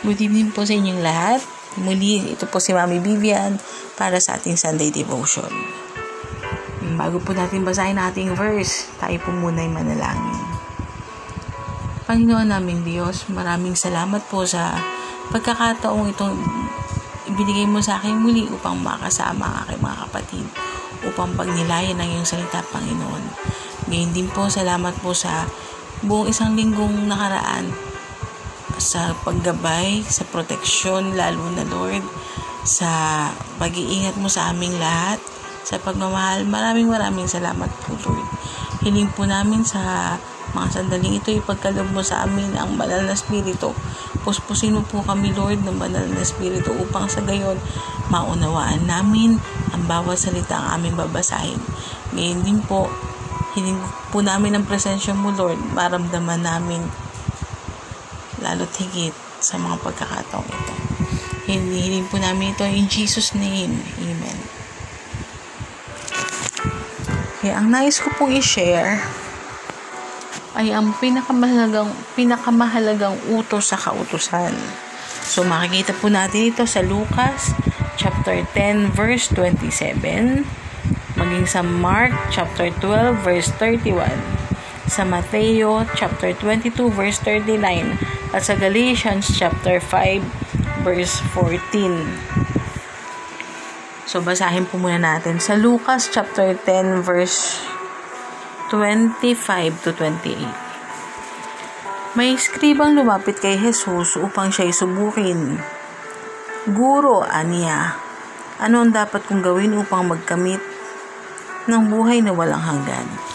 Good evening po sa inyong lahat. Muli, ito po si Mami Vivian para sa ating Sunday Devotion. Bago po natin basahin ating verse, tayo po muna ay manalangin. Panginoon naming Diyos, maraming salamat po sa pagkakataong itong ibinigay mo sa akin muli upang makasama ang aking mga kapatid upang pagnilayan ng iyong salita, Panginoon. Ngayon din po, salamat po sa buong isang linggong nakaraan sa paggabay, sa proteksyon, lalo na Lord, sa pag-iingat mo sa aming lahat, sa pagmamahal. Maraming maraming salamat po, Lord. Hiling po namin sa mga sandaling ito, ipagkalob mo sa amin ang banal na spirito. Puspusin mo po kami, Lord, ng banal na spirito upang sa gayon maunawaan namin ang bawat salita ang aming babasahin. Ngayon din po, hiling po namin ang presensya mo, Lord, maramdaman namin lalo't higit sa mga pagkakataong ito. Hinihiling po namin ito in Jesus' name. Amen. Kaya ang nais ko pong i-share ay ang pinakamahalagang, pinakamahalagang utos sa kautusan. So makikita po natin ito sa Lucas chapter 10 verse 27 maging sa Mark chapter 12 verse 31 sa Mateo chapter 22 verse 39 at sa Galatians chapter 5 verse 14. So basahin po muna natin sa Lucas chapter 10 verse 25 to 28. May eskribang lumapit kay Jesus upang siya'y subukin. Guro, aniya, ano ang dapat kong gawin upang magkamit ng buhay na walang hanggan?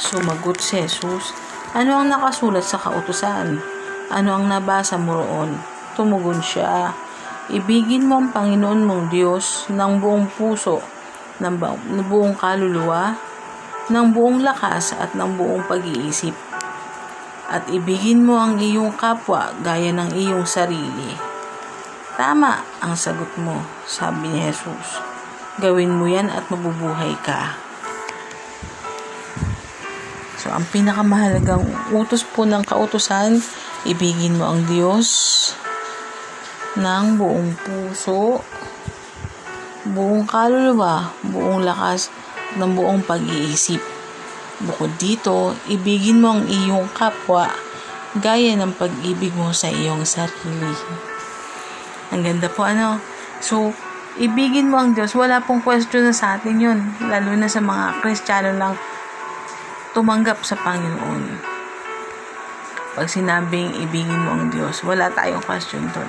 Sumagot si Jesus, ano ang nakasulat sa kautusan? Ano ang nabasa mo roon? Tumugon siya, ibigin mo ang Panginoon mong Diyos ng buong puso, ng buong kaluluwa, ng buong lakas at ng buong pag-iisip. At ibigin mo ang iyong kapwa gaya ng iyong sarili. Tama ang sagot mo, sabi ni Jesus. Gawin mo yan at mabubuhay ka. So, ang pinakamahalagang utos po ng kautusan, ibigin mo ang Diyos ng buong puso, buong kaluluwa, buong lakas, ng buong pag-iisip. Bukod dito, ibigin mo ang iyong kapwa gaya ng pag-ibig mo sa iyong sarili. Ang ganda po ano. So, ibigin mo ang Diyos. Wala pong question na sa atin yun. Lalo na sa mga Kristiyano lang tumanggap sa Panginoon. Pag sinabing ibigin mo ang Diyos, wala tayong question doon.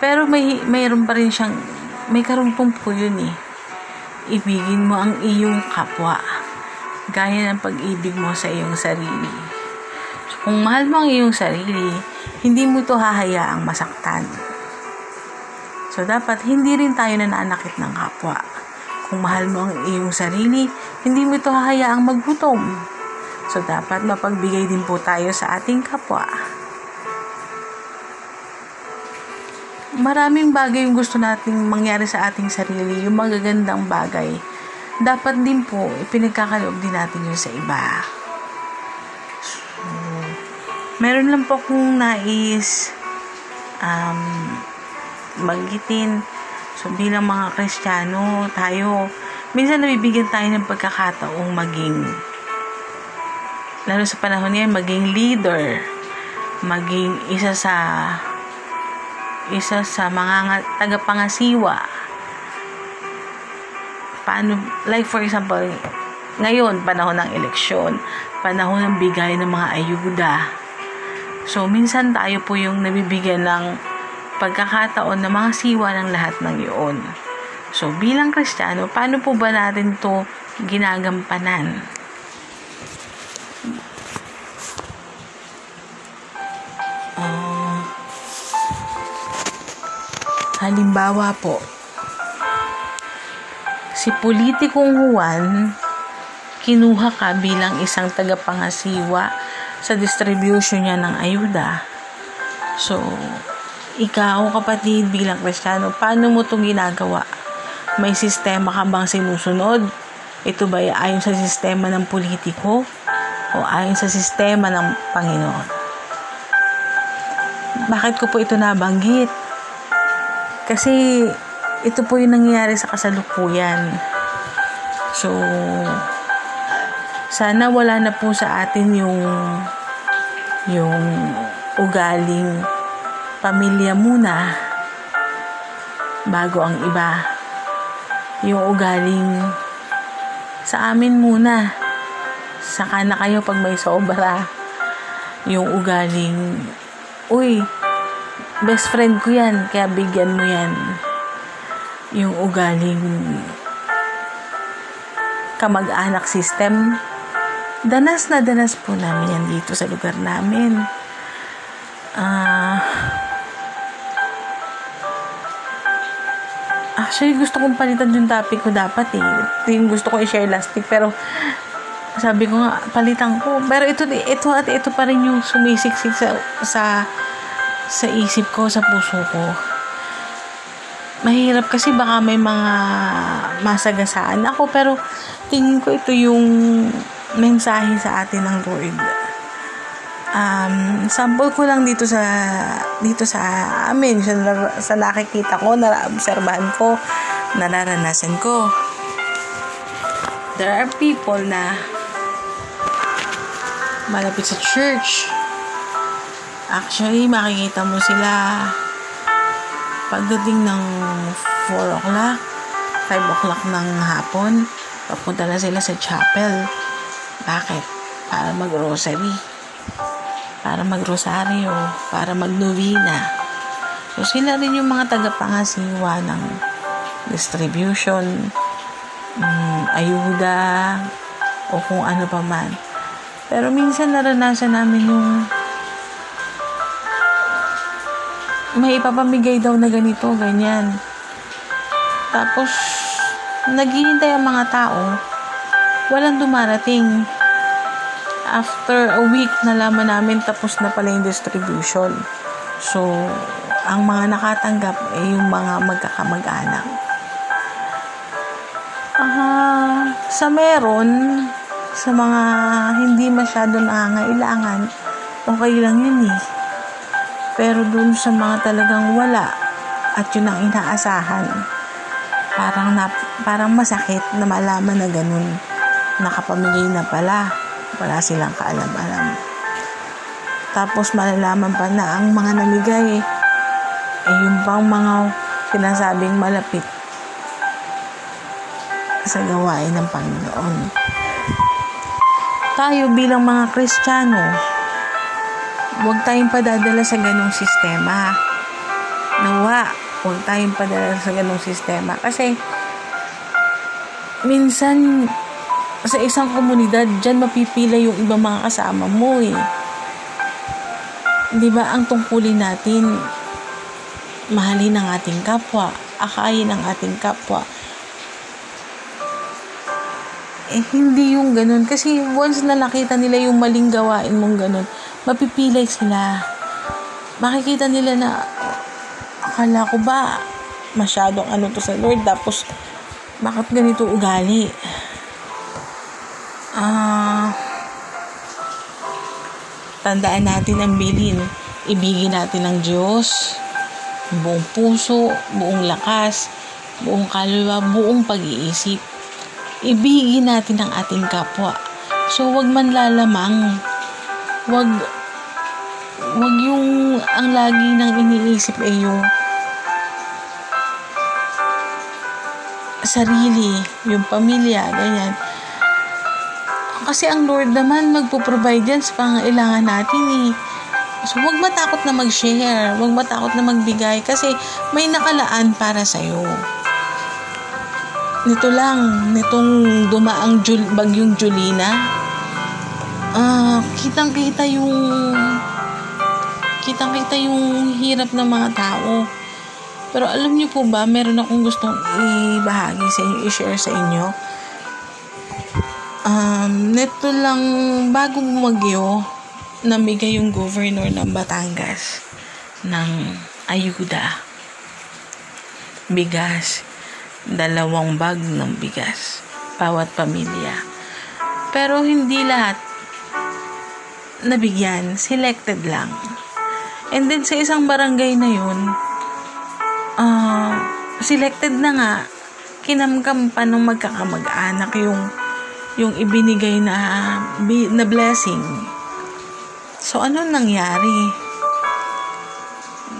Pero may mayroon pa rin siyang may karumpong po yun eh. Ibigin mo ang iyong kapwa gaya ng pag-ibig mo sa iyong sarili. Kung mahal mo ang iyong sarili, hindi mo ito hahayaang masaktan. So, dapat hindi rin tayo nananakit ng kapwa. Kung mahal mo ang iyong sarili, hindi mo ito hahayaang maggutom. So, dapat mapagbigay din po tayo sa ating kapwa. Maraming bagay yung gusto nating mangyari sa ating sarili, yung magagandang bagay dapat din po, ipinagkakaloob din natin yun sa iba. So, meron lang po akong nais um, magitin. So, bilang mga Kristiyano, tayo, minsan nabibigyan tayo ng pagkakataong maging, lalo sa panahon ngayon, maging leader, maging isa sa, isa sa mga tagapangasiwa, paano, like for example, ngayon, panahon ng eleksyon, panahon ng bigay ng mga ayuda. So, minsan tayo po yung nabibigyan ng pagkakataon na mga siwa ng lahat ng iyon. So, bilang Kristiyano, paano po ba natin to ginagampanan? Halimbawa po, si politikong Juan, kinuha ka bilang isang tagapangasiwa sa distribution niya ng ayuda. So, ikaw kapatid bilang kristyano, paano mo itong ginagawa? May sistema ka bang sinusunod? Ito ba ayon sa sistema ng politiko o ayon sa sistema ng Panginoon? Bakit ko po ito nabanggit? Kasi ito po yung nangyayari sa kasalukuyan. So, sana wala na po sa atin yung yung ugaling pamilya muna bago ang iba. Yung ugaling sa amin muna. Saka na kayo pag may sobra. Yung ugaling, uy, best friend ko yan, kaya bigyan mo yan. Yung ugaling kamag-anak system, danas na danas po namin yan dito sa lugar namin. Uh, actually, gusto kong palitan yung topic ko dapat eh. Ito yung gusto ko i-share last week. Pero, sabi ko nga, palitan ko. Pero ito, ito at ito pa rin yung sumisiksik sa, sa, sa isip ko, sa puso ko. Mahirap kasi baka may mga masagasaan ako. Pero, tingin ko ito yung mensahe sa atin ng Lord um, sample ko lang dito sa dito sa amin sa, sa nakikita ko, na-obserbahan ko, nararanasan ko. There are people na malapit sa church. Actually, makikita mo sila pagdating ng 4 o'clock, 5 o'clock ng hapon, papunta na sila sa chapel. Bakit? Para mag-rosary para magrosaryo, para magnovena. So, sila rin yung mga tagapangasiwa ng distribution, um, ayuda, o kung ano pa man. Pero minsan naranasan namin yung may ipapamigay daw na ganito, ganyan. Tapos, naghihintay ang mga tao, walang dumarating after a week, nalaman namin tapos na pala yung distribution. So, ang mga nakatanggap ay yung mga magkakamag-anak. Uh, sa meron, sa mga hindi masyado nangangailangan, okay lang yun eh. Pero dun sa mga talagang wala at yun ang inaasahan, parang, na, parang masakit na malaman na ganun. Nakapamigay na pala wala silang kaalam-alam. Tapos malalaman pa na ang mga namigay ay yung pang mga sinasabing malapit sa gawain ng Panginoon. Tayo bilang mga Kristiyano, huwag tayong padadala sa ganong sistema. Nawa, huwag tayong padala sa ganong sistema. Kasi, minsan, sa isang komunidad, dyan mapipila yung ibang mga kasama mo eh. Di ba ang tungkulin natin, mahalin ang ating kapwa, akayin ang ating kapwa. Eh, hindi yung ganun. Kasi once na nakita nila yung maling gawain mong ganun, mapipilay sila. Makikita nila na, akala ko ba, masyadong ano to sa Lord, tapos, bakit ganito ugali? ah, tandaan natin ang bilin. Ibigin natin ng Diyos, buong puso, buong lakas, buong kaluluwa, buong pag-iisip. Ibigin natin ang ating kapwa. So, wag man lalamang. Wag, wag yung ang lagi nang iniisip ay yung sarili, yung pamilya, ganyan kasi ang Lord naman magpo-provide yan sa pangailangan natin eh. So, huwag matakot na mag-share. Huwag matakot na magbigay kasi may nakalaan para sa'yo. Nito lang, nitong dumaang Jul, bagyong Julina, ah, kitang-kita yung kitang-kita yung hirap ng mga tao. Pero alam niyo po ba, meron akong gustong ibahagi sa inyo, i-share sa inyo Um, neto lang, bago bumagyo, namigay yung governor ng Batangas ng ayuda. Bigas. Dalawang bag ng bigas. Bawat pamilya. Pero hindi lahat nabigyan. Selected lang. And then sa isang barangay na yun, uh, selected na nga, kinamkam pa ng magkakamag-anak yung yung ibinigay na na blessing. So ano nangyari?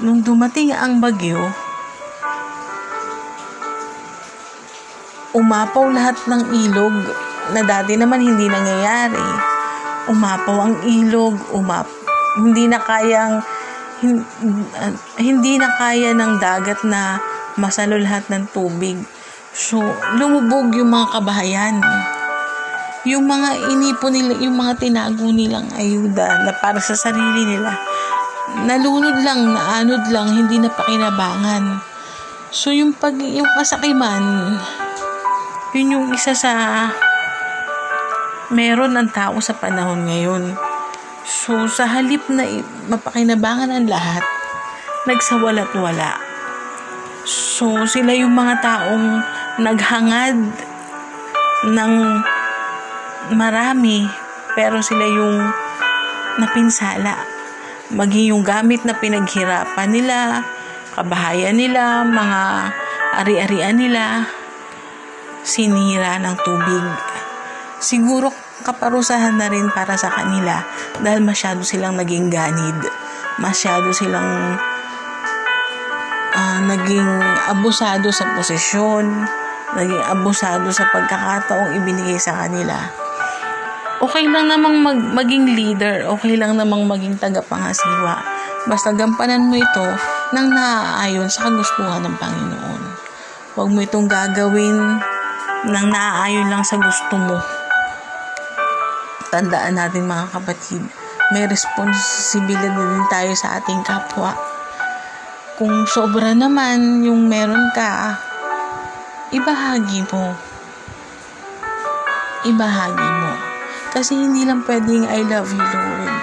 Nung dumating ang bagyo, umapaw lahat ng ilog na dati naman hindi nangyayari. Umapaw ang ilog, umap hindi na kayang hindi na kaya ng dagat na masalo lahat ng tubig. So, lumubog yung mga kabahayan. Yung mga inipo nila, yung mga tinago nilang ayuda na para sa sarili nila, nalunod lang, naanod lang, hindi na pakinabangan. So, yung pag, yung kasakiman, yun yung isa sa meron ng tao sa panahon ngayon So, sa halip na mapakinabangan ang lahat, nagsawala't wala. So, sila yung mga taong naghangad ng marami, pero sila yung napinsala. Maging yung gamit na pinaghirapan nila, kabahayan nila, mga ari-arian nila, sinira ng tubig. Siguro kaparusahan na rin para sa kanila dahil masyado silang naging ganid. Masyado silang uh, naging abusado sa posisyon, naging abusado sa pagkakataong ibinigay sa kanila. Okay lang namang mag, maging leader, okay lang namang maging tagapangasiwa. Basta gampanan mo ito nang naaayon sa kagustuhan ng Panginoon. Huwag mo itong gagawin nang naaayon lang sa gusto mo tandaan natin mga kapatid, may responsibilidad din tayo sa ating kapwa. Kung sobra naman yung meron ka, ibahagi mo. Ibahagi mo. Kasi hindi lang pwedeng I love you, Lord.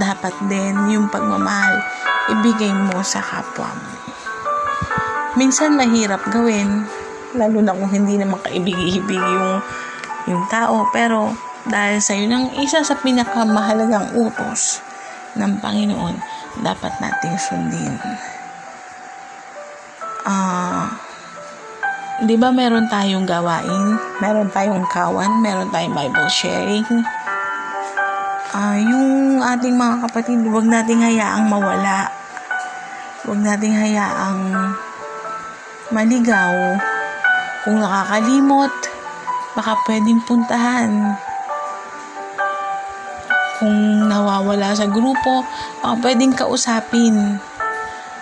Dapat din yung pagmamahal, ibigay mo sa kapwa mo. Minsan mahirap gawin, lalo na kung hindi naman kaibig-ibig yung yung tao. Pero dahil sa yun ang isa sa pinakamahalagang utos ng Panginoon, dapat nating sundin. Ah, uh, 'di ba meron tayong gawain, meron tayong kawan, meron tayong Bible sharing. Uh, yung ating mga kapatid, huwag nating hayaang mawala. Huwag nating hayaang maligaw. Kung nakakalimot, baka pwedeng puntahan. Kung nawawala sa grupo, baka pwedeng kausapin.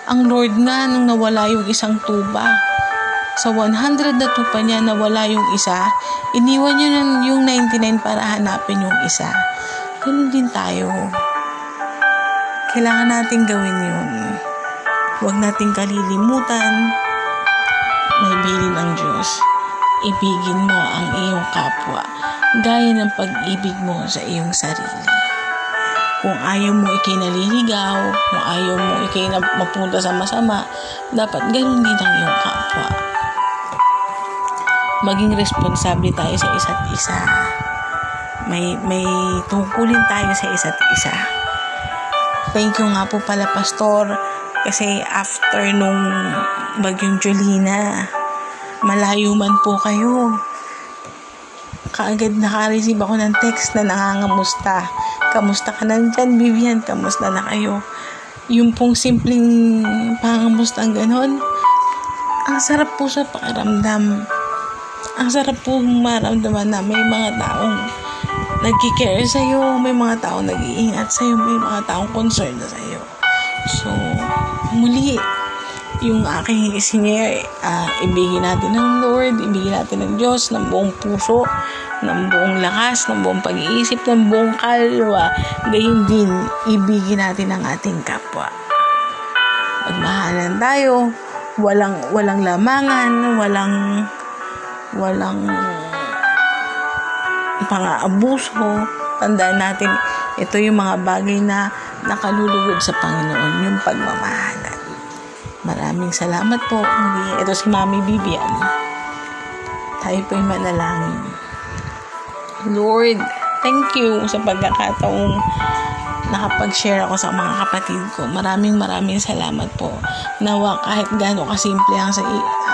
Ang Lord nga nung nawala yung isang tuba, sa 100 na tupa niya nawala yung isa, iniwan niya yung 99 para hanapin yung isa. Ganun din tayo. Kailangan natin gawin yun. Huwag nating kalilimutan may bilin ng Diyos ibigin mo ang iyong kapwa gaya ng pag-ibig mo sa iyong sarili. Kung ayaw mo ikay naliligaw, kung ayaw mo ikay mapunta sa masama, dapat ganun din ang iyong kapwa. Maging responsable tayo sa isa't isa. May, may tungkulin tayo sa isa't isa. Thank you nga po pala, Pastor, kasi after nung bagyong Julina, malayo man po kayo. Kaagad naka-receive ako ng text na nangangamusta. Kamusta ka na dyan, Vivian? Kamusta na kayo? Yung pong simpleng pangamusta ang ganon, ang sarap po sa pakiramdam. Ang sarap po maramdaman na may mga taong nagkikare sa'yo, may mga taong nag-iingat sa'yo, may mga taong concerned na sa'yo. So, muli, yung aking isinier, uh, ibigin natin ng Lord, ibigin natin ng Diyos ng buong puso, ng buong lakas, ng buong pag-iisip, ng buong kalwa. Gayun din, ibigin natin ang ating kapwa. Magmahalan tayo, walang walang lamangan, walang walang pang-aabuso. Tandaan natin, ito yung mga bagay na nakalulugod sa Panginoon, yung pagmamahalan. Maraming salamat po. Muli, ito si Mami Bibian. Tayo po'y manalangin. Lord, Thank you sa pagkakataong nakapag-share ako sa mga kapatid ko. Maraming maraming salamat po. Nawa kahit gaano kasimple ang, sa,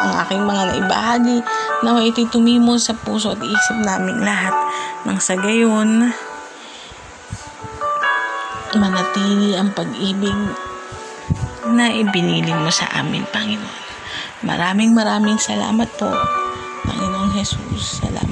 ang aking mga naibahagi, nawa ito'y tumimo sa puso at isip naming lahat. Nang sa gayon, manatili ang pag-ibig na ibiniling mo sa amin, Panginoon. Maraming maraming salamat po, Panginoong Jesus. Salamat.